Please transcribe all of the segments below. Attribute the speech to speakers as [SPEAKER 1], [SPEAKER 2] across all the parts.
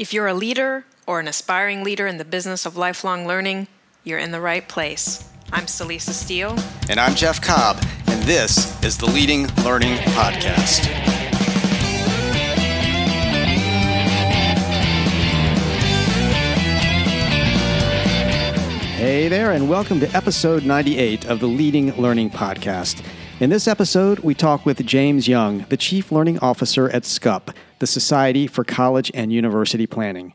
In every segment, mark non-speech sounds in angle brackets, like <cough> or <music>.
[SPEAKER 1] If you're a leader or an aspiring leader in the business of lifelong learning, you're in the right place. I'm Celisa Steele.
[SPEAKER 2] And I'm Jeff Cobb, and this is the Leading Learning Podcast. Hey there, and welcome to episode 98 of the Leading Learning Podcast. In this episode, we talk with James Young, the Chief Learning Officer at SCUP, the Society for College and University Planning.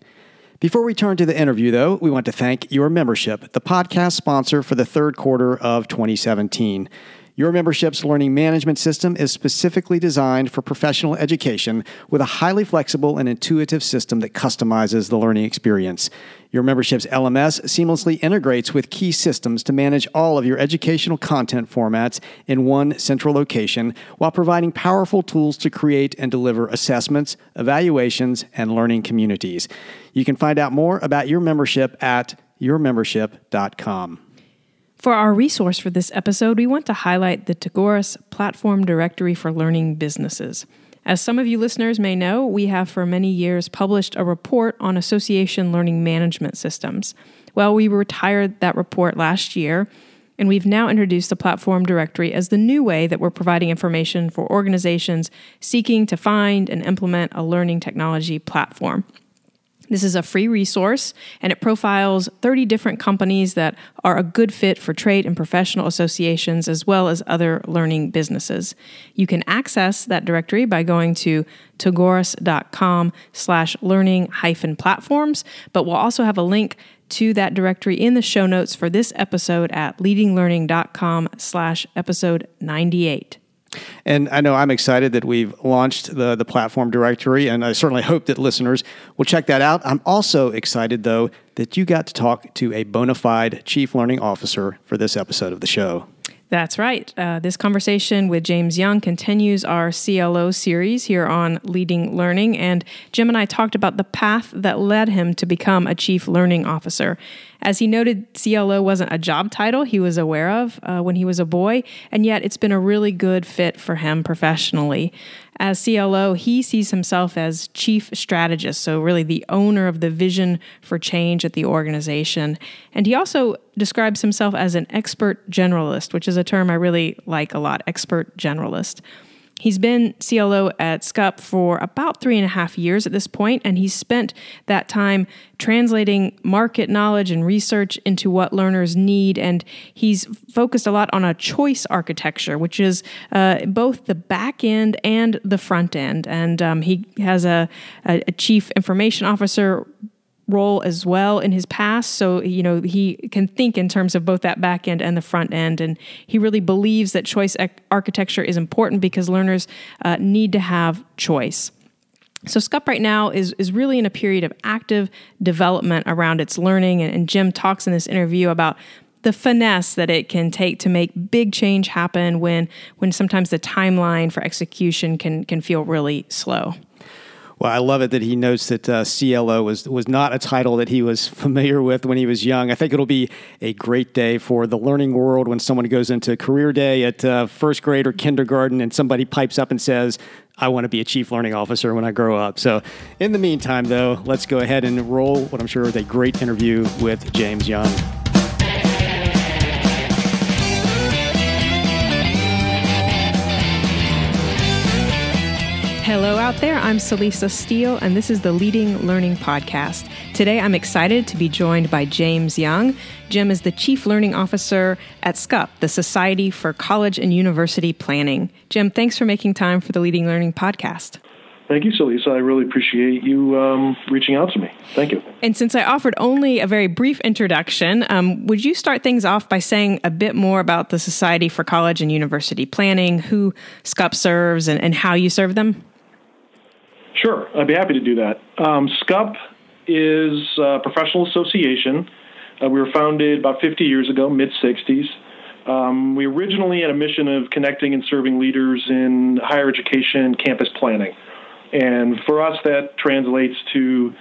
[SPEAKER 2] Before we turn to the interview, though, we want to thank your membership, the podcast sponsor for the third quarter of 2017. Your membership's learning management system is specifically designed for professional education with a highly flexible and intuitive system that customizes the learning experience. Your membership's LMS seamlessly integrates with key systems to manage all of your educational content formats in one central location while providing powerful tools to create and deliver assessments, evaluations, and learning communities. You can find out more about your membership at yourmembership.com.
[SPEAKER 1] For our resource for this episode, we want to highlight the Tagoras Platform Directory for Learning Businesses. As some of you listeners may know, we have for many years published a report on association learning management systems. Well, we retired that report last year, and we've now introduced the platform directory as the new way that we're providing information for organizations seeking to find and implement a learning technology platform. This is a free resource and it profiles 30 different companies that are a good fit for trade and professional associations as well as other learning businesses. You can access that directory by going to tagoras.com slash learning hyphen platforms, but we'll also have a link to that directory in the show notes for this episode at leadinglearning.com slash episode 98.
[SPEAKER 2] And I know I'm excited that we've launched the, the platform directory, and I certainly hope that listeners will check that out. I'm also excited, though, that you got to talk to a bona fide chief learning officer for this episode of the show.
[SPEAKER 1] That's right. Uh, this conversation with James Young continues our CLO series here on leading learning. And Jim and I talked about the path that led him to become a chief learning officer. As he noted, CLO wasn't a job title he was aware of uh, when he was a boy, and yet it's been a really good fit for him professionally. As CLO, he sees himself as chief strategist, so really the owner of the vision for change at the organization. And he also describes himself as an expert generalist, which is a term I really like a lot expert generalist. He's been CLO at SCUP for about three and a half years at this point, and he's spent that time translating market knowledge and research into what learners need. And he's focused a lot on a choice architecture, which is uh, both the back end and the front end. And um, he has a, a, a chief information officer role as well in his past. So, you know, he can think in terms of both that back end and the front end. And he really believes that choice architecture is important because learners uh, need to have choice. So SCUP right now is, is really in a period of active development around its learning. And, and Jim talks in this interview about the finesse that it can take to make big change happen when when sometimes the timeline for execution can can feel really slow.
[SPEAKER 2] Well, I love it that he notes that uh, CLO was was not a title that he was <laughs> familiar with when he was young. I think it'll be a great day for the learning world when someone goes into career day at uh, first grade or kindergarten and somebody pipes up and says, I want to be a chief learning officer when I grow up. So, in the meantime, though, let's go ahead and roll what I'm sure is a great interview with James Young.
[SPEAKER 1] I'm Celisa Steele, and this is the Leading Learning Podcast. Today, I'm excited to be joined by James Young. Jim is the Chief Learning Officer at SCUP, the Society for College and University Planning. Jim, thanks for making time for the Leading Learning Podcast.
[SPEAKER 3] Thank you, Celisa. I really appreciate you um, reaching out to me. Thank you.
[SPEAKER 1] And since I offered only a very brief introduction, um, would you start things off by saying a bit more about the Society for College and University Planning, who SCUP serves, and, and how you serve them?
[SPEAKER 3] Sure, I'd be happy to do that. Um, SCUP is a professional association. Uh, we were founded about 50 years ago, mid 60s. Um, we originally had a mission of connecting and serving leaders in higher education campus planning. And for us, that translates to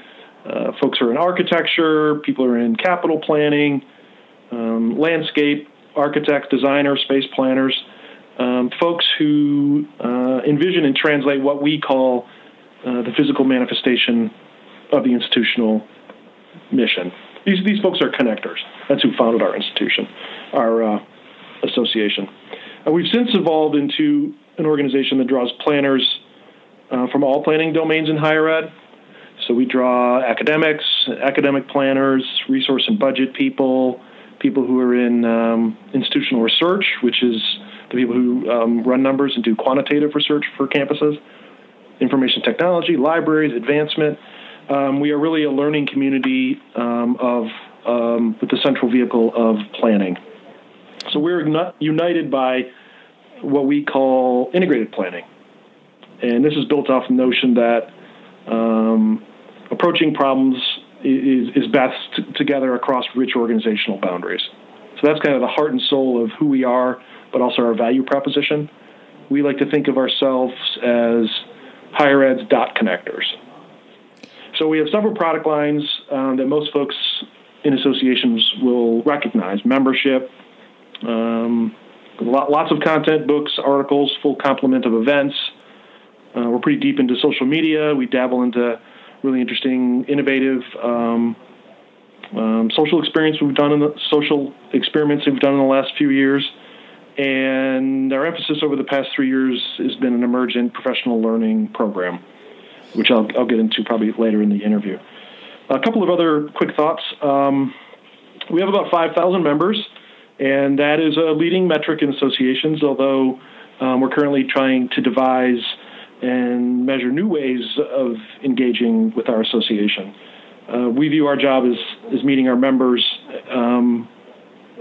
[SPEAKER 3] uh, folks who are in architecture, people who are in capital planning, um, landscape, architects, designers, space planners, um, folks who uh, envision and translate what we call uh, the physical manifestation of the institutional mission. These these folks are connectors. That's who founded our institution, our uh, association. Uh, we've since evolved into an organization that draws planners uh, from all planning domains in higher ed. So we draw academics, academic planners, resource and budget people, people who are in um, institutional research, which is the people who um, run numbers and do quantitative research for campuses, information technology, libraries, advancement. Um, we are really a learning community um, of um, with the central vehicle of planning. So we're united by what we call integrated planning, and this is built off the notion that um, approaching problems is, is best together across rich organizational boundaries. So that's kind of the heart and soul of who we are, but also our value proposition. We like to think of ourselves as higher ed's dot connectors. So we have several product lines um, that most folks in associations will recognize membership, um, lots of content, books, articles, full complement of events. Uh, we're pretty deep into social media. We dabble into really interesting, innovative um, um, social experience we've done in the social experiments we've done in the last few years. And our emphasis over the past three years has been an emergent professional learning program, which I'll, I'll get into probably later in the interview. A couple of other quick thoughts. Um, we have about 5,000 members, and that is a leading metric in associations, although um, we're currently trying to devise and measure new ways of engaging with our association. Uh, we view our job as, as meeting our members um,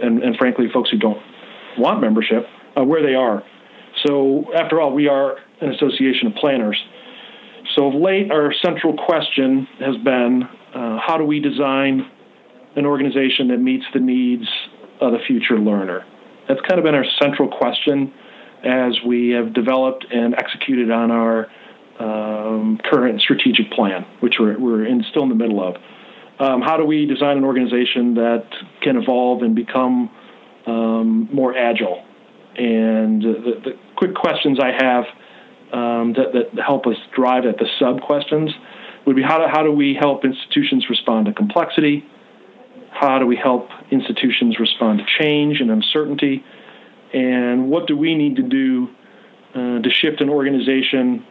[SPEAKER 3] and, and, frankly, folks who don't want membership uh, where they are. So, after all, we are an association of planners. So, of late, our central question has been uh, how do we design an organization that meets the needs of the future learner? That's kind of been our central question as we have developed and executed on our um, current strategic plan, which we're, we're in, still in the middle of. Um, how do we design an organization that can evolve and become um, more agile? And the, the, quick questions I have um, that, that, help us drive at the sub questions would be how do, how do we help institutions respond to complexity? How do we help institutions respond to change and uncertainty? and what do we need to do uh, to shift an organization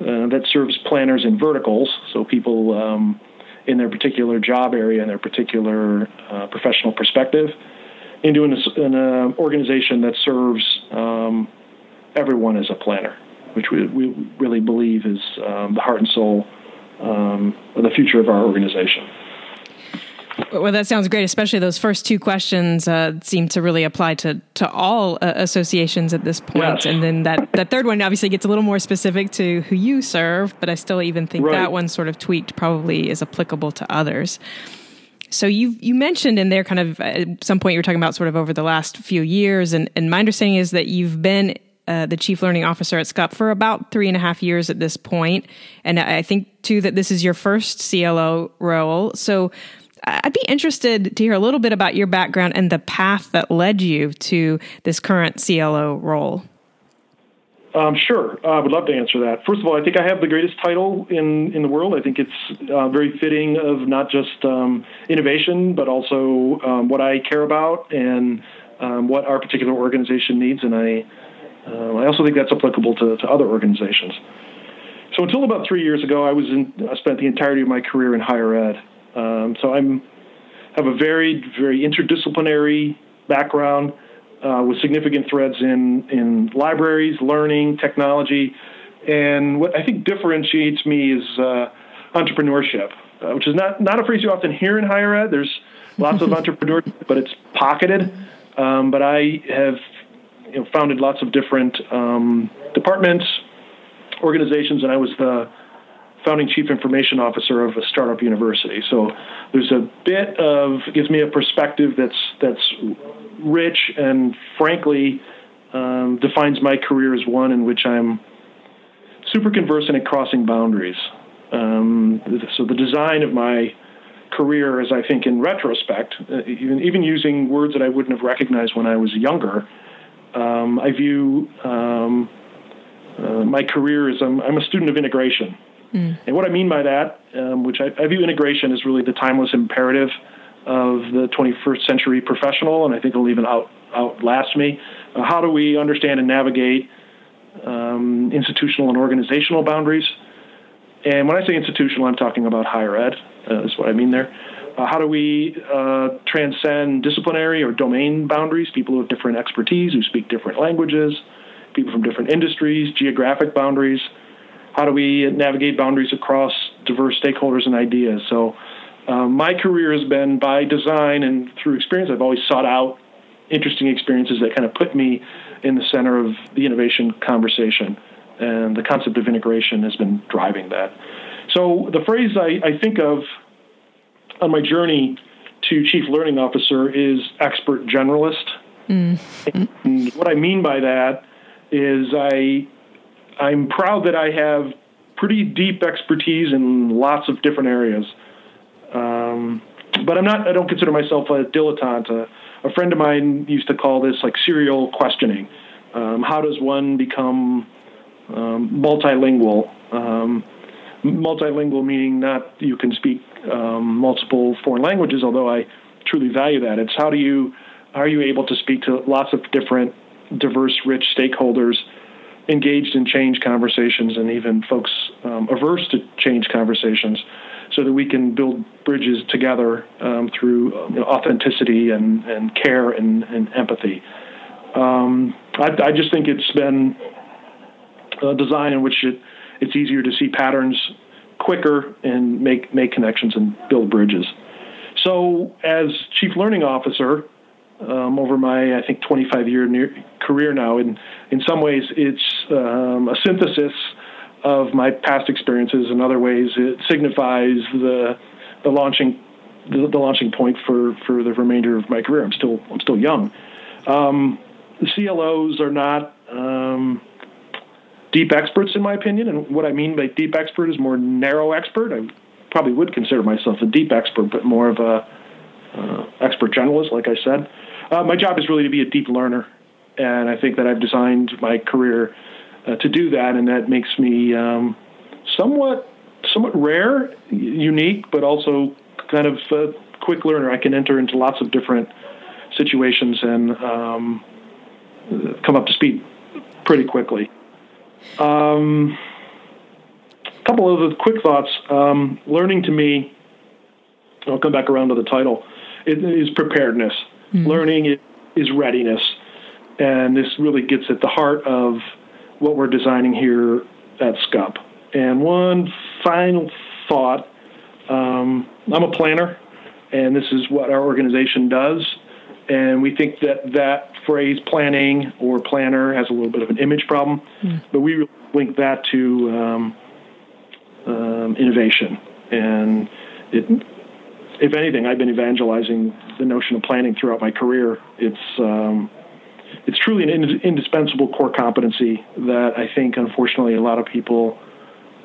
[SPEAKER 3] uh, that serves planners in verticals, so people um, in their particular job area and their particular uh, professional perspective, into an, an uh, organization that serves um, everyone as a planner, which we, we really believe is um, the heart and soul um, of the future of our organization.
[SPEAKER 1] Well, that sounds great, especially those first two questions uh, seem to really apply to to all uh, associations at this point. Yes. And then that, that third one obviously gets a little more specific to who you serve, but I still even think right. that one sort of tweaked probably is applicable to others. So you you mentioned in there kind of at some point you were talking about sort of over the last few years, and, and my understanding is that you've been uh, the chief learning officer at SCUP for about three and a half years at this point, and I think too that this is your first CLO role. So I'd be interested to hear a little bit about your background and the path that led you to this current CLO role.
[SPEAKER 3] Um, sure, uh, I would love to answer that. First of all, I think I have the greatest title in, in the world. I think it's uh, very fitting of not just um, innovation, but also um, what I care about and um, what our particular organization needs. And I, uh, I also think that's applicable to, to other organizations. So until about three years ago, I was in, I spent the entirety of my career in higher ed. Um, so I'm have a very very interdisciplinary background uh, with significant threads in in libraries, learning, technology, and what I think differentiates me is uh, entrepreneurship, uh, which is not not a phrase you often hear in higher ed. There's lots of <laughs> entrepreneurship, but it's pocketed. Um, but I have you know, founded lots of different um, departments, organizations, and I was the founding chief information officer of a startup university. So there's a bit of gives me a perspective that's that's rich and frankly um, defines my career as one in which I'm super conversant at crossing boundaries. Um, so the design of my career, as I think in retrospect, uh, even even using words that I wouldn't have recognized when I was younger, um, I view um, uh, my career as I'm, I'm, a student of integration Mm. And what I mean by that, um, which I, I, view integration as really the timeless imperative of the 21st century professional, and I think it'll even out, outlast me. Uh, how do we understand and navigate um, institutional and organizational boundaries? And when I say institutional, I'm talking about higher ed, uh, is what I mean there. Uh, how do we uh, transcend disciplinary or domain boundaries? People with different expertise, who speak different languages, people from different industries, geographic boundaries. How do we navigate boundaries across diverse stakeholders and ideas? So, um, my career has been by design and through experience. I've always sought out interesting experiences that kind of put me in the center of the innovation conversation. And the concept of integration has been driving that. So, the phrase I, I think of on my journey to chief learning officer is expert generalist. Mm. And what I mean by that is I I'm proud that I have pretty deep expertise in lots of different areas. Um, but I'm not. I don't consider myself a dilettante. A, a, friend of mine used to call this like serial questioning. Um, how does one become um, multilingual? Um, multilingual meaning not you can speak um, multiple foreign languages, although I truly value that. It's how do you how are you able to speak to lots of different, diverse, rich stakeholders engaged in change conversations and even folks um, averse to change conversations, so that we can build bridges together um, through um, you know, authenticity and, and care and, and empathy. Um, I, I, just think it's been a design in which it, it's easier to see patterns quicker and make make connections and build bridges. So, as chief learning officer, um, over my I think 25 year near, career now, in in some ways it's um, a synthesis of my past experiences. In other ways, it signifies the the launching the, the launching point for for the remainder of my career. I'm still I'm still young. Um, the CLOs are not um, deep experts, in my opinion. And what I mean by deep expert is more narrow expert. I probably would consider myself a deep expert, but more of a uh, expert generalist, like I said. Uh, my job is really to be a deep learner, and I think that I've designed my career uh, to do that, and that makes me um, somewhat somewhat rare, unique, but also kind of a quick learner. I can enter into lots of different situations and um, come up to speed pretty quickly. Um, a couple of the quick thoughts. Um, learning to me, I'll come back around to the title, it is preparedness. Mm-hmm. Learning is readiness. And this really gets at the heart of what we're designing here at SCUP. And one final thought um, I'm a planner, and this is what our organization does. And we think that that phrase planning or planner has a little bit of an image problem, mm. but we link that to um, um, innovation. And it, if anything, I've been evangelizing the notion of planning throughout my career. It's um, it's truly an indispensable core competency that I think, unfortunately, a lot of people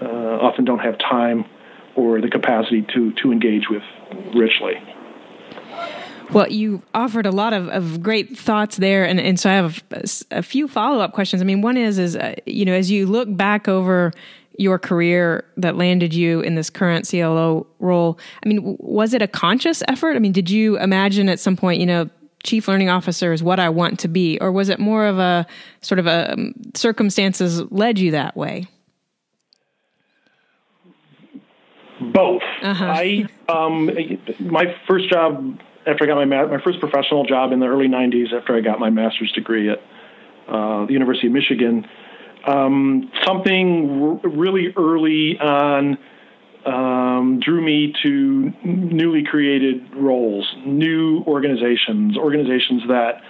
[SPEAKER 3] uh, often don't have time or the capacity to to engage with richly.
[SPEAKER 1] Well, you offered a lot of, of great thoughts there, and, and so I have a, a few follow up questions. I mean, one is is uh, you know as you look back over your career that landed you in this current CLO role, I mean, was it a conscious effort? I mean, did you imagine at some point, you know, chief learning officer is what I want to be, or was it more of a sort of a um, circumstances led you that way?
[SPEAKER 3] Both. Uh-huh. I um, my first job after I got my ma- my first professional job in the early '90s, after I got my master's degree at uh, the University of Michigan, um, something r- really early on um, drew me to newly created roles, new organizations, organizations that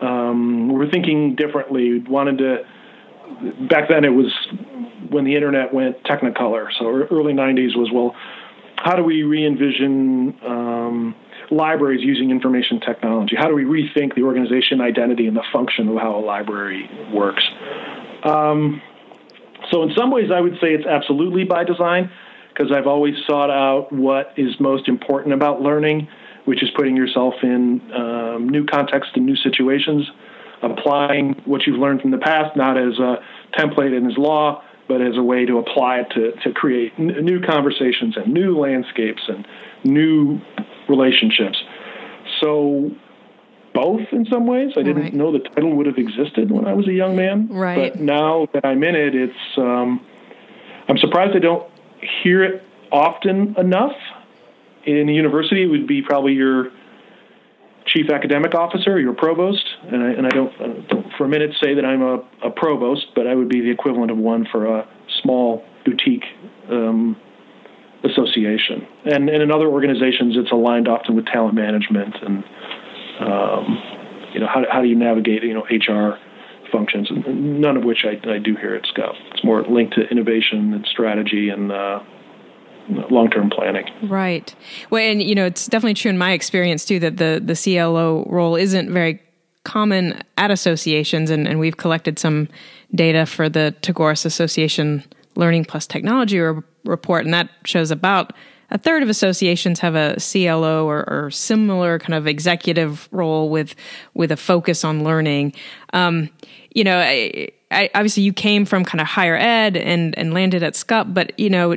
[SPEAKER 3] um, were thinking differently, wanted to. Back then, it was when the internet went Technicolor. So early '90s was well, how do we re-envision um, libraries using information technology? How do we rethink the organization identity and the function of how a library works? Um, so, in some ways, I would say it's absolutely by design because I've always sought out what is most important about learning, which is putting yourself in um, new contexts and new situations, applying what you've learned from the past, not as a template and as law, but as a way to apply it to, to create n- new conversations and new landscapes and new relationships. So, both in some ways. I didn't
[SPEAKER 1] Right.
[SPEAKER 3] know the title would have existed when I was a young man.
[SPEAKER 1] Right.
[SPEAKER 3] But now that I'm in it, it's um, I'm surprised I don't hear it often enough. In a university, it would be probably your chief academic officer, your provost, and I, and I don't, don't for a minute say that I'm a, a provost, but I would be the equivalent of one for a small boutique um, association. And, and in other organizations, it's aligned often with talent management and um, you know how, how do you navigate you know HR functions, none of which I, I do here at SCUP. It's more linked to innovation and strategy and uh, long-term planning.
[SPEAKER 1] Right. Well, and you know, it's definitely true in my experience too that the the CLO role isn't very common at associations, and, and we've collected some data for the Tagoras Association Learning Plus Technology re- report, and that shows about a third of associations have a CLO or, or similar kind of executive role with with a focus on learning. Um, you know, I, I, obviously you came from kind of higher ed and and landed at SCUP, but you know.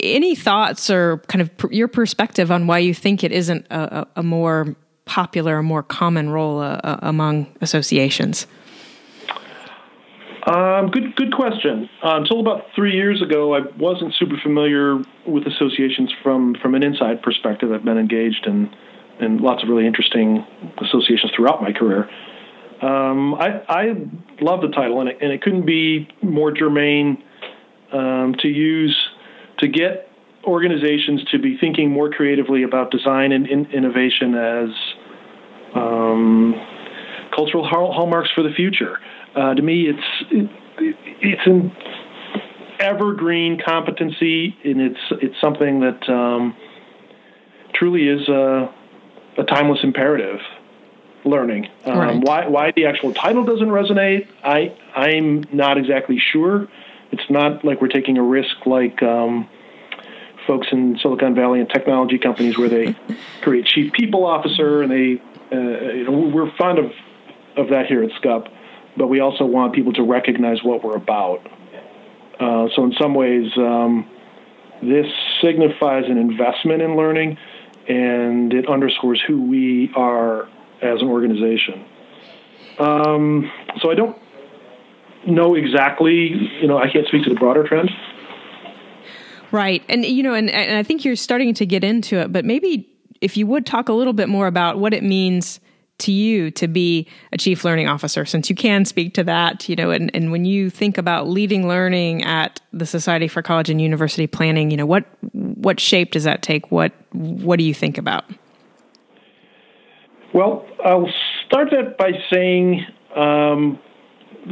[SPEAKER 1] any thoughts or kind of per, your perspective on why you think it isn't a, a, a more popular, a more common role uh, uh, among associations?
[SPEAKER 3] Um, good, good question. Uh, until about three years ago, I wasn't super familiar with associations from from an inside perspective. I've been engaged in in lots of really interesting associations throughout my career. Um, I, I love the title, and it, and it couldn't be more germane um, to use to get organizations to be thinking more creatively about design and in, innovation as um, cultural hallmarks for the future. Uh, to me, it's it, it's an evergreen competency, and it's it's something that um, truly is a, a timeless imperative. Learning. Um,
[SPEAKER 1] Right.
[SPEAKER 3] Why why the actual title doesn't resonate, I I'm not exactly sure. It's not like we're taking a risk like um, folks in Silicon Valley and technology companies where they <laughs> create chief people officer and they uh, you know we're fond of of that here at SCUP, but we also want people to recognize what we're about. Uh, so in some ways, um, this signifies an investment in learning, and it underscores who we are as an organization. Um, so I don't know exactly, you know, I can't speak to the broader trend.
[SPEAKER 1] Right. And, you know, and, and I think you're starting to get into it, but maybe if you would talk a little bit more about what it means to you to be a chief learning officer, since you can speak to that, you know, and, and when you think about leading learning at the Society for College and University Planning, you know, what what shape does that take? What what do you think about?
[SPEAKER 3] Well, I'll start that by saying um,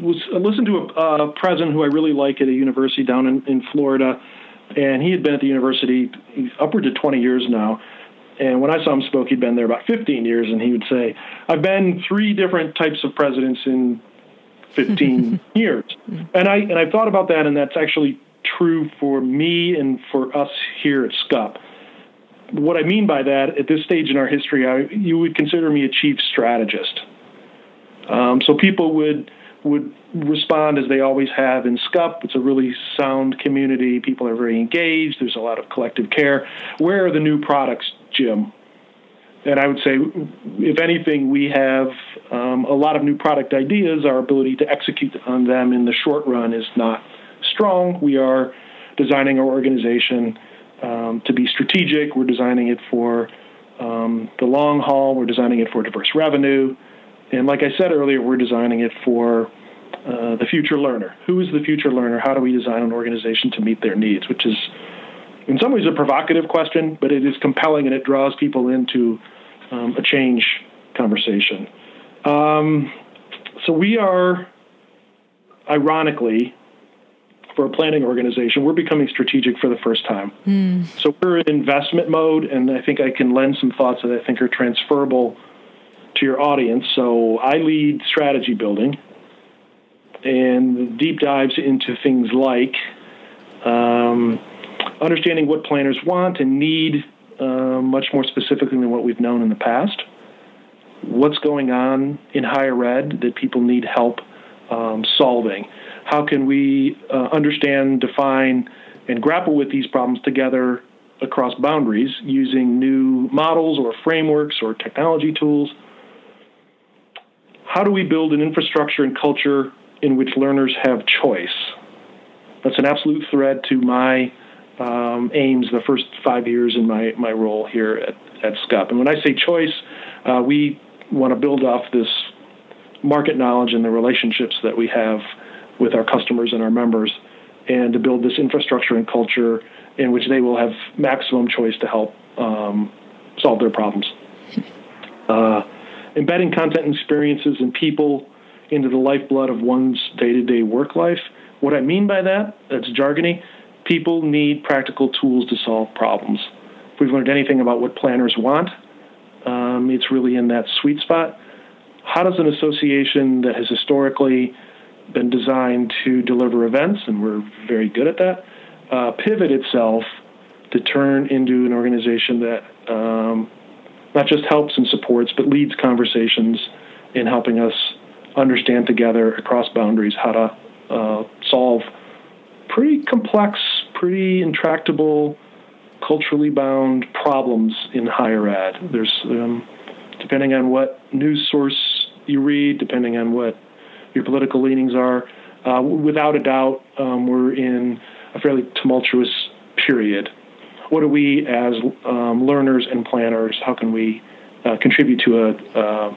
[SPEAKER 3] was I listened to a uh, president who I really like at a university down in, in Florida, and he had been at the university upward to 20 years now. And when I saw him spoke, he'd been there about 15 years, and he would say, "I've been three different types of presidents in 15 <laughs> years," and I and I thought about that, and that's actually true for me and for us here at SCUP what I mean by that, at this stage in our history, I, you would consider me a chief strategist. Um, so people would would respond as they always have in SCUP. It's a really sound community. People are very engaged. There's a lot of collective care. Where are the new products, Jim? And I would say, if anything, we have um, a lot of new product ideas. Our ability to execute on them in the short run is not strong. We are designing our organization um, to be strategic. We're designing it for um, the long haul. We're designing it for diverse revenue. And like I said earlier, we're designing it for uh, the future learner. Who is the future learner? How do we design an organization to meet their needs? Which is, in some ways, a provocative question, but it is compelling and it draws people into um, a change conversation. Um, so we are, ironically, for a planning organization, we're becoming strategic for the first time. So we're in investment mode, and I think I can lend some thoughts that I think are transferable to your audience. So I lead strategy building and deep dives into things like um, understanding what planners want and need uh, much more specifically than what we've known in the past. What's going on in higher ed that people need help um, solving? How can we uh, understand, define, and grapple with these problems together across boundaries using new models or frameworks or technology tools? How do we build an infrastructure and culture in which learners have choice? That's an absolute thread to my um, aims the first five years in my, my role here at, at SCUP. And when I say choice, uh, we want to build off this market knowledge and the relationships that we have with our customers and our members, and to build this infrastructure and culture in which they will have maximum choice to help um, solve their problems. Uh, embedding content experiences and people into the lifeblood of one's day to day work life. What I mean by that, that's jargony, people need practical tools to solve problems. If we've learned anything about what planners want, um, it's really in that sweet spot. How does an association that has historically been designed to deliver events, and we're very good at that, uh, pivot itself to turn into an organization that um, not just helps and supports, but leads conversations in helping us understand together across boundaries how to uh, solve pretty complex, pretty intractable, culturally bound problems in higher ed. There's, um, depending on what news source you read, depending on what your political leanings are, uh, without a doubt, um, we're in a fairly tumultuous period. What are we as um, learners and planners? How can we uh, contribute to a uh,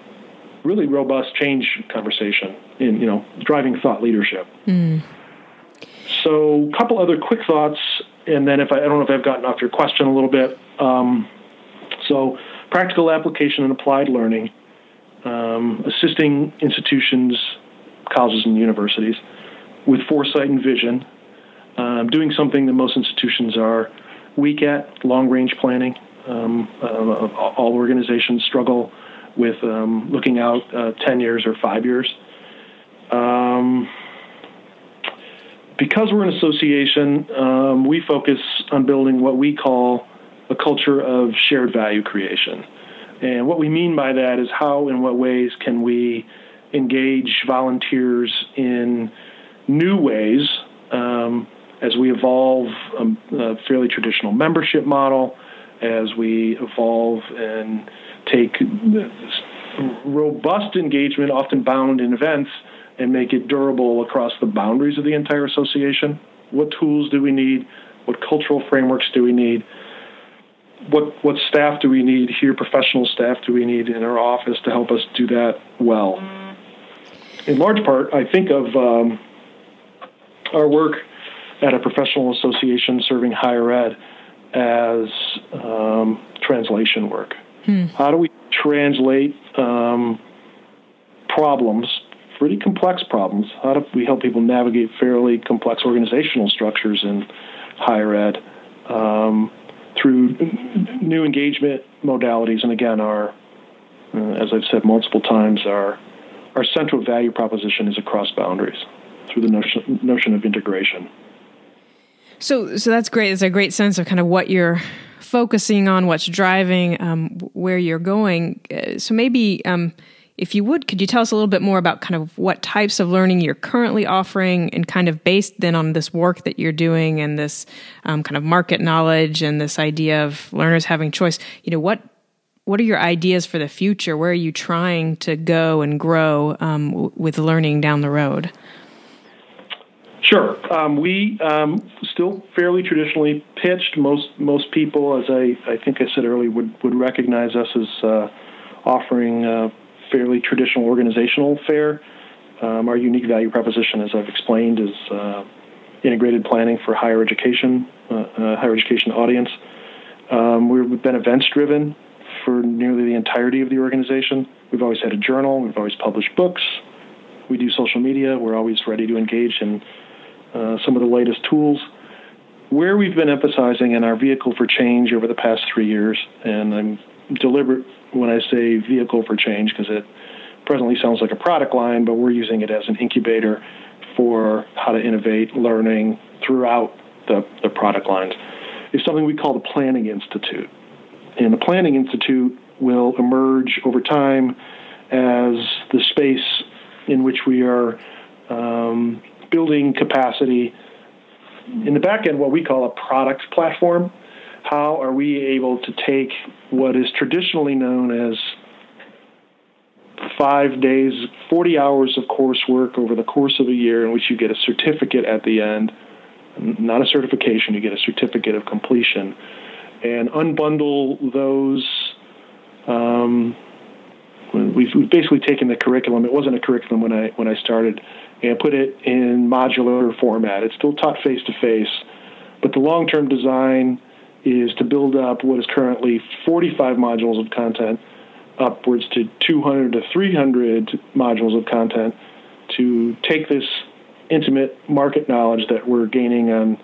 [SPEAKER 3] really robust change conversation in you know driving thought leadership? Mm. So, a couple other quick thoughts, and then if I, I, don't know if I've gotten off your question a little bit. Um, so, practical application and applied learning, um, assisting institutions, colleges, and universities with foresight and vision, um, doing something that most institutions are weak at, long range planning. Um, uh, all organizations struggle with um, looking out uh, 10 years or five years. Um, because we're an association, um, we focus on building what we call a culture of shared value creation. And what we mean by that is how and what ways can we engage volunteers in new ways um, as we evolve a, a, fairly traditional membership model, as we evolve and take robust engagement, often bound in events, and make it durable across the boundaries of the entire association. What tools do we need? What cultural frameworks do we need? What what staff do we need here? Professional staff do we need in our office to help us do that well? In large part, I think of um, our work at a professional association serving higher ed as um, translation work. Hmm. How do we translate um, problems pretty complex problems. How do we help people navigate fairly complex organizational structures in higher ed um, through new engagement modalities? And again, our, uh, as I've said multiple times, our our central value proposition is across boundaries through the notion notion of integration.
[SPEAKER 1] So, so that's great. It's a great sense of kind of what you're focusing on, what's driving, um, where you're going. Uh, so maybe. Um, if you would, could you tell us a little bit more about kind of what types of learning you're currently offering and kind of based then on this work that you're doing and this um, kind of market knowledge and this idea of learners having choice? You know, what what are your ideas for the future? Where are you trying to go and grow um, w- with learning down the road?
[SPEAKER 3] Sure. Um, we um, still fairly traditionally pitched. Most most people, as I, I think I said earlier, would, would recognize us as uh, offering uh, fairly traditional organizational fare. Um, our unique value proposition, as I've explained, is uh, integrated planning for higher education, uh, uh, higher education audience. Um, we've been events driven for nearly the entirety of the organization. We've always had a journal. We've always published books. We do social media. We're always ready to engage in uh, some of the latest tools. Where we've been emphasizing in our vehicle for change over the past three years, and I'm deliberate when I say vehicle for change because it presently sounds like a product line, but we're using it as an incubator for how to innovate learning throughout the, the product lines. Is something we call the Planning Institute. And the Planning Institute will emerge over time as the space in which we are um, building capacity. In the back end, what we call a product platform. How are we able to take what is traditionally known as five days, 40 hours of coursework over the course of a year, in which you get a certificate at the end, not a certification, you get a certificate of completion, and unbundle those. Um, we've, we've basically taken the curriculum. It wasn't a curriculum when I when I started, and put it in modular format. It's still taught face to face, but the long term design is to build up what is currently 45 modules of content upwards to 200 to 300 modules of content to take this intimate market knowledge that we're gaining on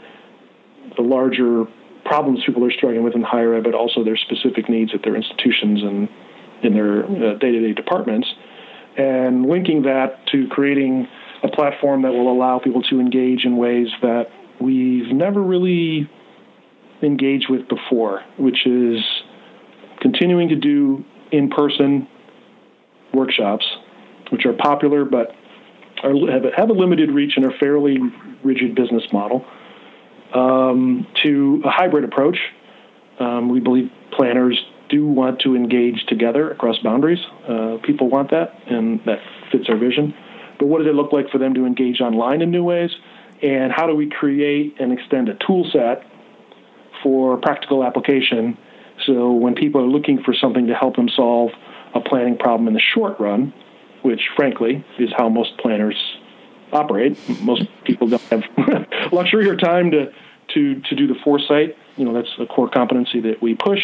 [SPEAKER 3] the larger problems people are struggling with in higher ed, but also their specific needs at their institutions and in their day to day departments, and linking that to creating a platform that will allow people to engage in ways that we've never really engaged with before, which is continuing to do in person workshops, which are popular but are, have, have, a limited reach and are fairly rigid business model, um, to a hybrid approach. Um, we believe planners do want to engage together across boundaries. Uh, people want that, and that fits our vision. But what does it look like for them to engage online in new ways? And how do we create and extend a tool set for practical application so when people are looking for something to help them solve a planning problem in the short run, which frankly is how most planners operate, most people don't have <laughs> luxury or time to, to, to do the foresight. You know, that's a core competency that we push.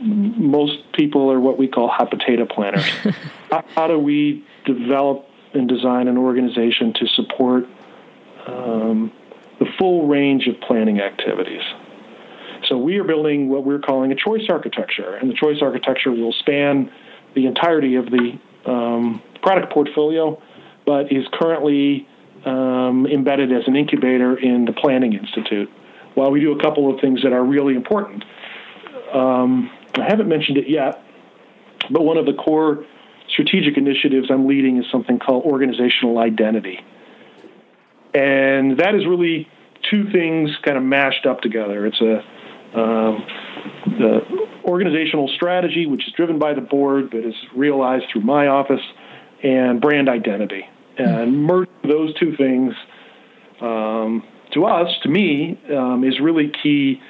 [SPEAKER 3] Most people are what we call hot potato planners. <laughs> how, how, do we develop and design an organization to support um, the full range of planning activities? So we are building what we're calling a choice architecture, and the choice architecture will span the entirety of the um, product portfolio, but is currently um, embedded as an incubator in the Planning Institute. While we do a couple of things that are really important, um, I haven't mentioned it yet, but one of the core strategic initiatives I'm leading is something called organizational identity. And that is really two things kind of mashed up together. It's a um, the organizational strategy, which is driven by the board, but is realized through my office, and brand identity. And merge those two things um, to us, to me, um, is really key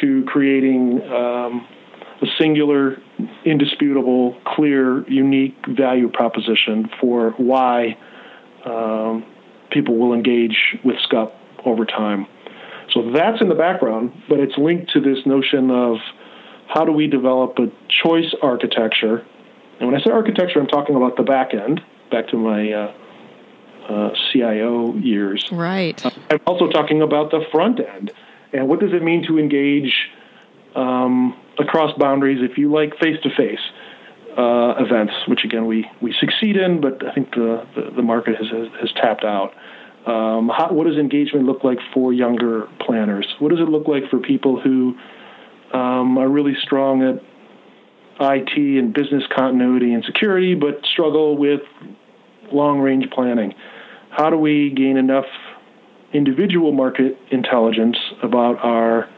[SPEAKER 3] to creating um, a singular, indisputable, clear, unique value proposition for why um, people will engage with SCUP over time. So that's in the background, but it's linked to this notion of how do we develop a choice architecture. And when I say architecture, I'm talking about the back end, back to my uh, uh, CIO years.
[SPEAKER 1] Right. Uh,
[SPEAKER 3] I'm also talking about the front end. And what does it mean to engage um, across boundaries, if you like, face to face? events, which again we, we succeed in, but I think the, the, the market has, has, has tapped out. Um, how, what does engagement look like for younger planners? What does it look like for people who um, are really strong at IT and business continuity and security, but struggle with long range planning? How do we gain enough individual market intelligence about our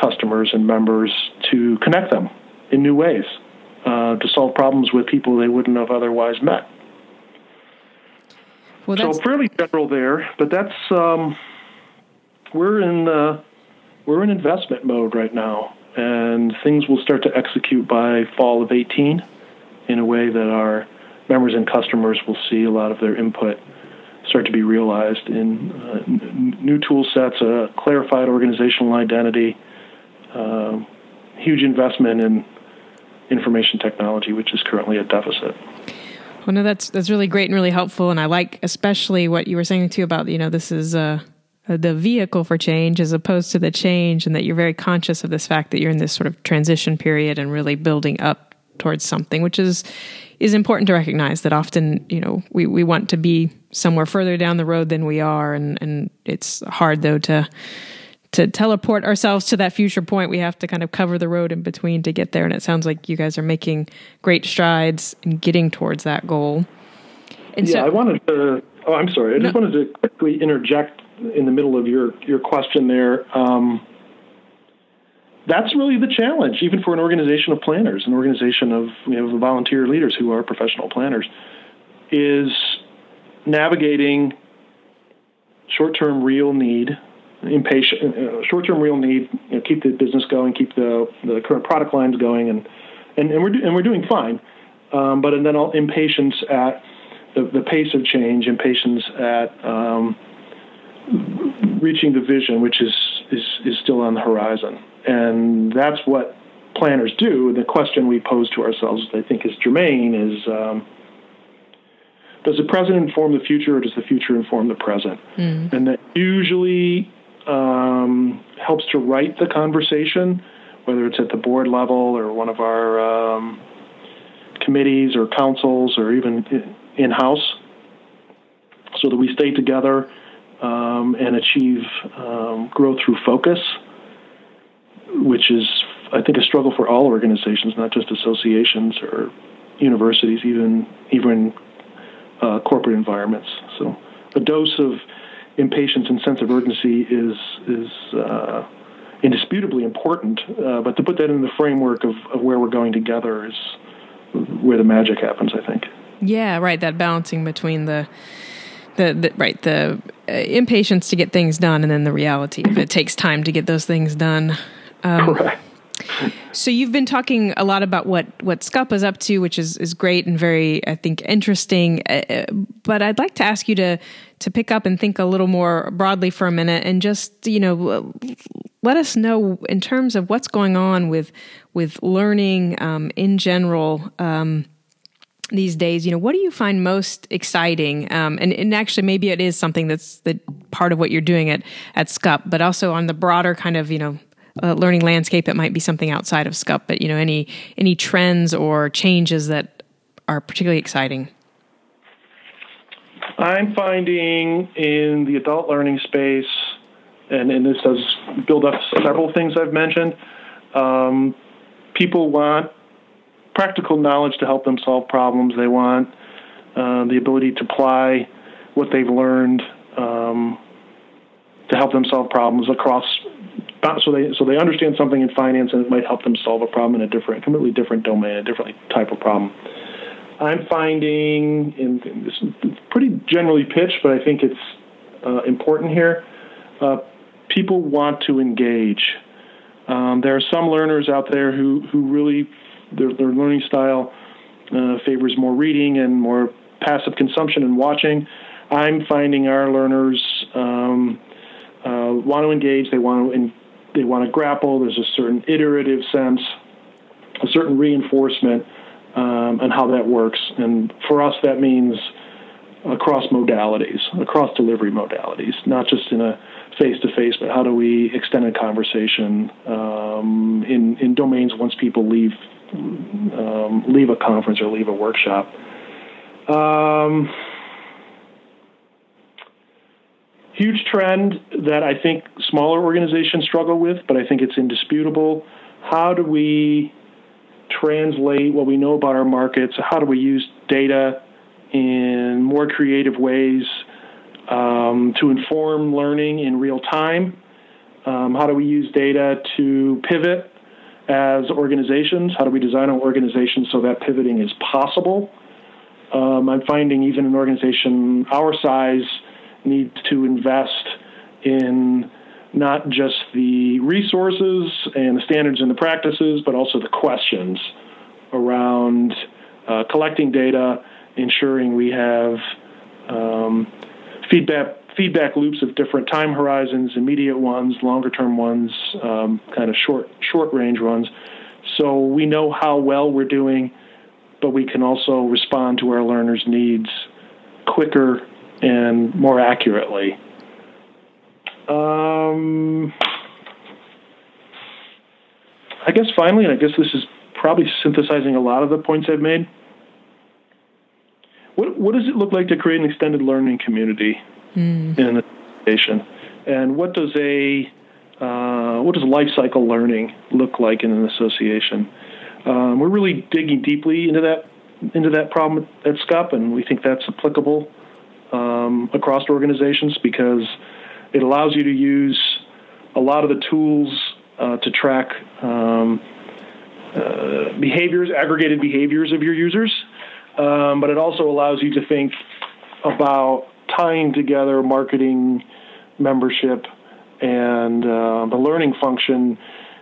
[SPEAKER 3] customers and members to connect them in new ways uh, to solve problems with people they wouldn't have otherwise met? Well, so fairly general there, but that's um, we're in uh, we're in investment mode right now, and things will start to execute by fall of 18 in a way that our members and customers will see a lot of their input start to be realized in uh, n- new tool sets, a clarified organizational identity, uh, huge investment in information technology, which is currently a deficit.
[SPEAKER 1] Well, no, that's that's really great and really helpful, and I like especially what you were saying too about you know this is uh, the vehicle for change as opposed to the change, and that you're very conscious of this fact that you're in this sort of transition period and really building up towards something, which is is important to recognize that often you know we we want to be somewhere further down the road than we are, and and it's hard though to to teleport ourselves to that future point, we have to kind of cover the road in between to get there. And it sounds like you guys are making great strides in getting towards that goal.
[SPEAKER 3] And yeah, so, I wanted to Oh, I'm sorry. I just wanted to quickly interject in the middle of your, your question there. Um, that's really the challenge, even for an organization of planners, an organization of you know, volunteer leaders who are professional planners, is navigating short-term real need, impatient, uh, short-term real need. You know, keep the business going, keep the the current product lines going, and and, and we're do, and we're doing fine. Um, but and then all impatience at the, the pace of change, impatience at um, reaching the vision, which is, is is still on the horizon, and that's what planners do. The question we pose to ourselves, I think, is germane: is um, does the present inform the future, or does the future inform the present? Mm. And that usually um, helps to write the conversation, whether it's at the board level or one of our um, committees or councils or even in house, so that we stay together um, and achieve um, growth through focus, which is, I think, a struggle for all organizations, not just associations or universities, even even uh, corporate environments. So a dose of impatience and sense of urgency is is uh, indisputably important. Uh, but to put that in the framework of, of where we're going together is where the magic happens. I think.
[SPEAKER 1] Yeah, right. That balancing between the the, the, right the uh, impatience to get things done and then the reality of it takes time to get those things done
[SPEAKER 3] um, correct
[SPEAKER 1] so you've been talking a lot about what what SCUP is up to, which is is great and very, I think, interesting. Uh, uh, but I'd like to ask you to to pick up and think a little more broadly for a minute, and just you know, let us know in terms of what's going on with with learning um, in general. Um, these days, you know, what do you find most exciting? Um, and, and actually, maybe it is something that's the part of what you're doing at at SCUP, but also on the broader kind of, you know, uh, learning landscape, it might be something outside of SCUP, but you know, any any trends or changes that are particularly exciting?
[SPEAKER 3] I'm finding in the adult learning space, and, and this does build up several things I've mentioned. Um, people want practical knowledge to help them solve problems. They want uh, the ability to apply what they've learned um, to help them solve problems across so they so they understand something in finance and it might help them solve a problem in a different completely different domain a different type of problem i'm finding in, in this pretty generally pitched but i think it's uh, important here uh, people want to engage um, there are some learners out there who who really their, their learning style uh, favors more reading and more passive consumption and watching i'm finding our learners um, uh, want to engage. They want to in, they want to grapple. There's a certain iterative sense, a certain reinforcement, um, and how that works. And for us, that means across modalities, across delivery modalities, not just in a face to face, but how do we extend a conversation um, in in domains once people leave um, leave a conference or leave a workshop. Um, huge trend that I think smaller organizations struggle with, but I think it's indisputable. How do we translate what we know about our markets? How do we use data in more creative ways um, to inform learning in real time? Um, how do we use data to pivot as organizations? How do we design our organizations so that pivoting is possible? Um, I'm finding even an organization our size needs to invest in not just the resources and the standards and the practices, but also the questions around uh, collecting data, ensuring we have um, feedback feedback loops of different time horizons, immediate ones, longer term ones, um, kind of short short range ones. So we know how well we're doing, but we can also respond to our learners' needs quicker and more accurately. Um, I guess finally, and I guess this is probably synthesizing a lot of the points I've made. What, what does it look like to create an extended learning community mm. in an association? And what does a uh, what does life cycle learning look like in an association? Um, we're really digging deeply into that into that problem at SCUP, and we think that's applicable um, across organizations because it allows you to use a lot of the tools uh, to track um, uh, behaviors, aggregated behaviors of your users, um, but it also allows you to think about tying together marketing, membership, and uh, the learning function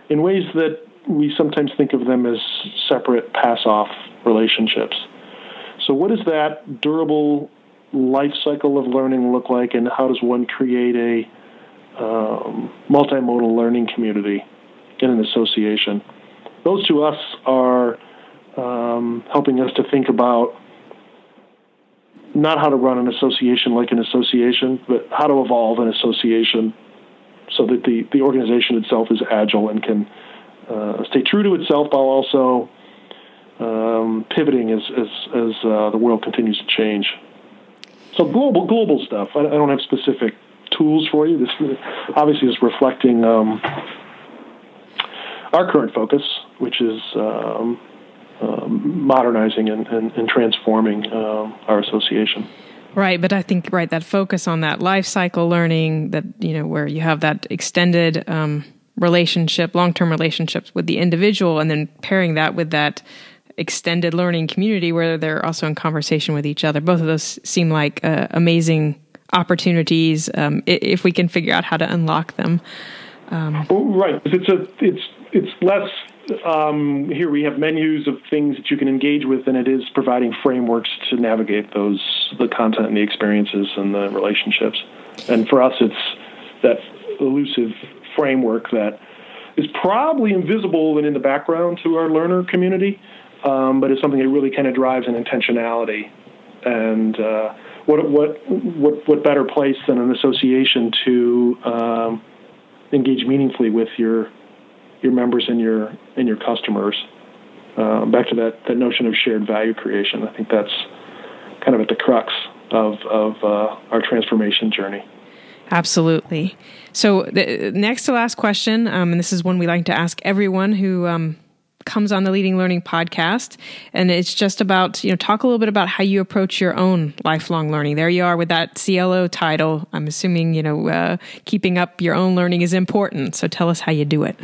[SPEAKER 3] in ways that we sometimes think of them as separate pass off relationships. So, what is that durable life cycle of learning look like, and how does one create a um, multimodal learning community in an association? Those to us are um, helping us to think about not how to run an association like an association, but how to evolve an association so that the, the organization itself is agile and can uh, stay true to itself while also um, pivoting as, as, as uh, the world continues to change. So global global stuff. I, I, don't have specific tools for you. This obviously is reflecting um, our current focus, which is um, um, modernizing and, and, and transforming um, our association.
[SPEAKER 1] Right, but I think right that focus on that life cycle learning that you know where you have that extended um, relationship, long term relationships with the individual, and then pairing that with that extended learning community where they're also in conversation with each other. Both of those seem like uh, amazing opportunities um, if we can figure out how to unlock them.
[SPEAKER 3] Um, right, it's a it's it's less um, here we have menus of things that you can engage with, and it is providing frameworks to navigate those the content and the experiences and the relationships. And for us, it's that elusive framework that is probably invisible and in the background to our learner community, um, but it's something that really kind of drives an intentionality. And uh, what what what what better place than an association to um, engage meaningfully with your your members and your and your customers. Uh, back to that that notion of shared value creation. I think that's kind of at the crux of of uh, our transformation journey.
[SPEAKER 1] Absolutely. So, the next to last question, um, and this is one we like to ask everyone who um, comes on the Leading Learning podcast, and it's just about you know talk a little bit about how you approach your own lifelong learning. There you are with that CLO title. I'm assuming you know uh, keeping up your own learning is important. So, tell us how you do it.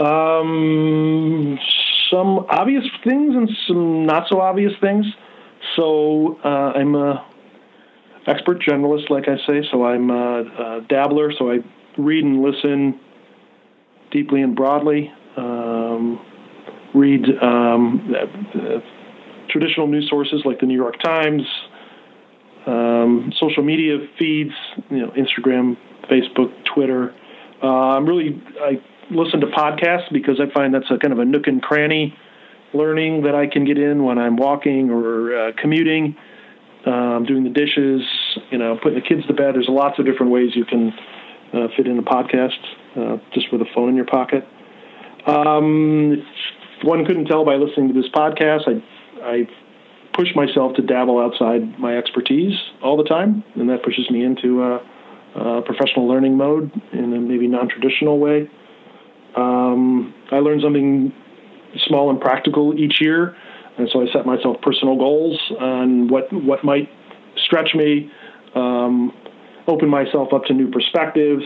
[SPEAKER 3] Um, some obvious things and some not so obvious things. So uh, I'm a expert generalist, like I say. So I'm a, a, dabbler. So I read and listen deeply and broadly. Um, read um, uh, traditional news sources like the New York Times, um, social media feeds, you know, Instagram, Facebook, Twitter. Uh, I'm really I listen to podcasts because I find that's a kind of a nook and cranny learning that I can get in when I'm walking or uh, commuting, um, doing the dishes, you know, putting the kids to bed. There's lots of different ways you can uh, fit in a podcast uh, just with a phone in your pocket. Um, one couldn't tell by listening to this podcast, I, I push myself to dabble outside my expertise all the time, and that pushes me into a, professional learning mode in a maybe non-traditional way. Um, I learn something small and practical each year, and so I set myself personal goals on what what might stretch me, um, open myself up to new perspectives.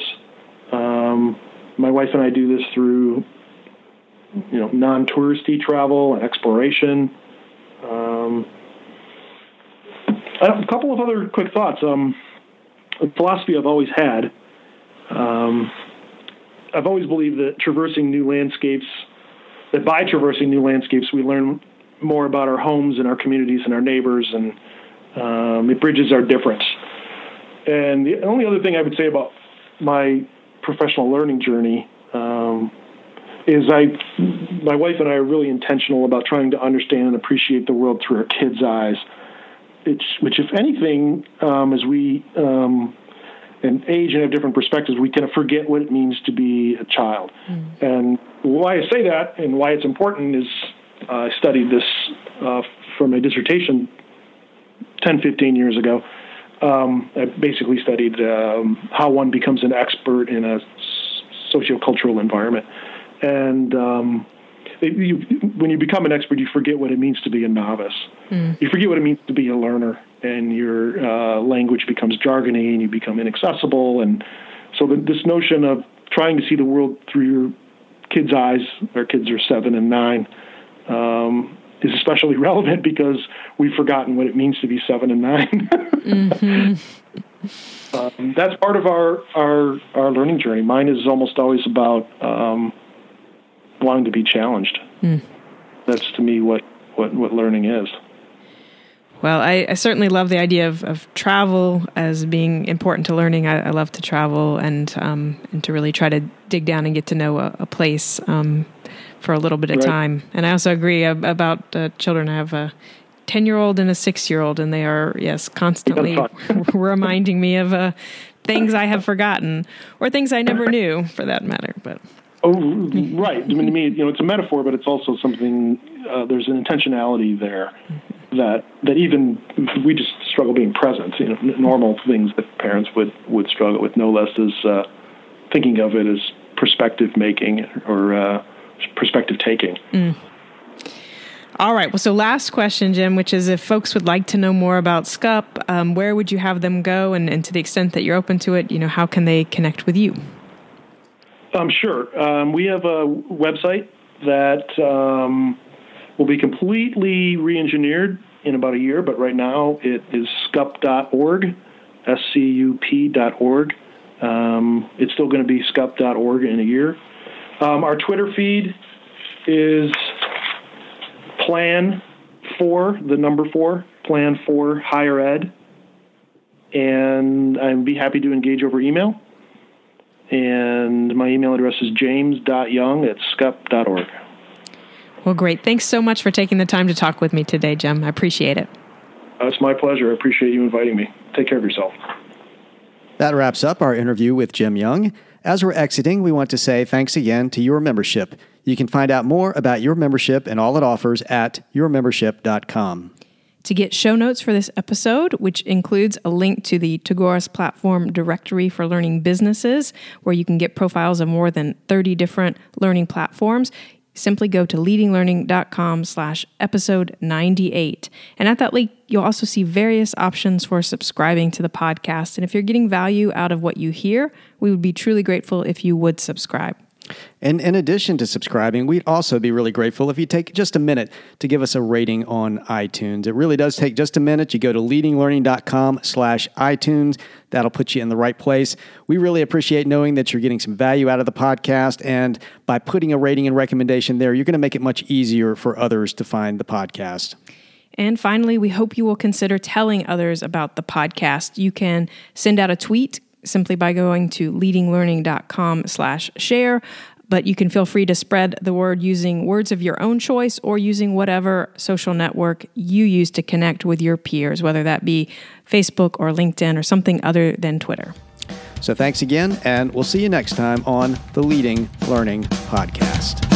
[SPEAKER 3] Um, my wife and I do this through you know non-touristy travel and exploration. Um, a couple of other quick thoughts. Um, a philosophy I've always had. Um, I've always believed that traversing new landscapes, that by traversing new landscapes, we learn more about our homes and our communities and our neighbors, and um, it bridges our difference. And the only other thing I would say about my professional learning journey um, is I, my wife and I are really intentional about trying to understand and appreciate the world through our kids' eyes. It's, which, if anything, um, as we um, and age and have different perspectives, we kind of forget what it means to be a child. Mm. And why I say that and why it's important is uh, I studied this uh, for my dissertation 10, 15 years ago. Um, I basically studied um, how one becomes an expert in a sociocultural environment. And um, it, you, when you become an expert, you forget what it means to be a novice. Mm. You forget what it means to be a learner, and your uh, language becomes jargony, and you become inaccessible. And so, the, this notion of trying to see the world through your kids' eyes, our kids are seven and nine, um, is especially <laughs> relevant because we've forgotten what it means to be seven and 9 <laughs> mm-hmm. um, that's part of our, our our learning journey. Mine is almost always about um, wanting to be challenged. Mm. That's to me what, what, what learning is.
[SPEAKER 1] Well, I, I, certainly love the idea of, of travel as being important to learning. I, I love to travel and um, and to really try to dig down and get to know a, a place um, for a little bit of right. time. And I also agree about uh, children. I have a ten year old and a six year old, and they are yes constantly <laughs> reminding me of uh, things I have forgotten or things I never knew, for that matter. But
[SPEAKER 3] Oh, right. I mean, to me, you know, it's a metaphor, but it's also something. Uh, there's an intentionality there that that even we just struggle being present. You know, normal things that parents would would struggle with, no less as uh, thinking of it as perspective making or uh, perspective taking. Mm.
[SPEAKER 1] All right. Well, so last question, Jim, which is if folks would like to know more about SCUP, um, where would you have them go? And, and to the extent that you're open to it, you know, how can they connect with you?
[SPEAKER 3] Um, sure. Um, we have a website that um, will be completely re-engineered in about a year, but right now it is scup.org, S-C-U-P.org. Um, it's still going to be scup.org in a year. Um, our Twitter feed is plan for the number four, plan for higher ed. And I'd be happy to engage over email. And my email address is james.young at scup.org.
[SPEAKER 1] Well, great. Thanks so much for taking the time to talk with me today, Jim. I appreciate it.
[SPEAKER 3] Uh, it's my pleasure. I appreciate you inviting me. Take care of yourself.
[SPEAKER 2] That wraps up our interview with Jim Young. As we're exiting, we want to say thanks again to YourMembership. You can find out more about YourMembership and all it offers at yourmembership.com.
[SPEAKER 1] To get show notes for this episode, which includes a link to the Tagoras Platform Directory for Learning Businesses, where you can get profiles of more than 30 different learning platforms, simply go to leadinglearning.com slash episode 98. And at that link, you'll also see various options for subscribing to the podcast. And if you're getting value out of what you hear, we would be truly grateful if you would subscribe.
[SPEAKER 2] And in addition to subscribing, we'd also be really grateful if you take just a minute to give us a rating on iTunes. It really does take just a minute. You go to leadinglearning.com slash iTunes. That'll put you in the right place. We really appreciate knowing that you're getting some value out of the podcast. And by putting a rating and recommendation there, you're going to make it much easier for others to find the podcast.
[SPEAKER 1] And finally, we hope you will consider telling others about the podcast. You can send out a tweet simply by going to leadinglearning.com slash share but you can feel free to spread the word using words of your own choice or using whatever social network you use to connect with your peers, whether that be Facebook or LinkedIn or something other than Twitter.
[SPEAKER 2] So thanks again, and we'll see you next time on the Leading Learning Podcast.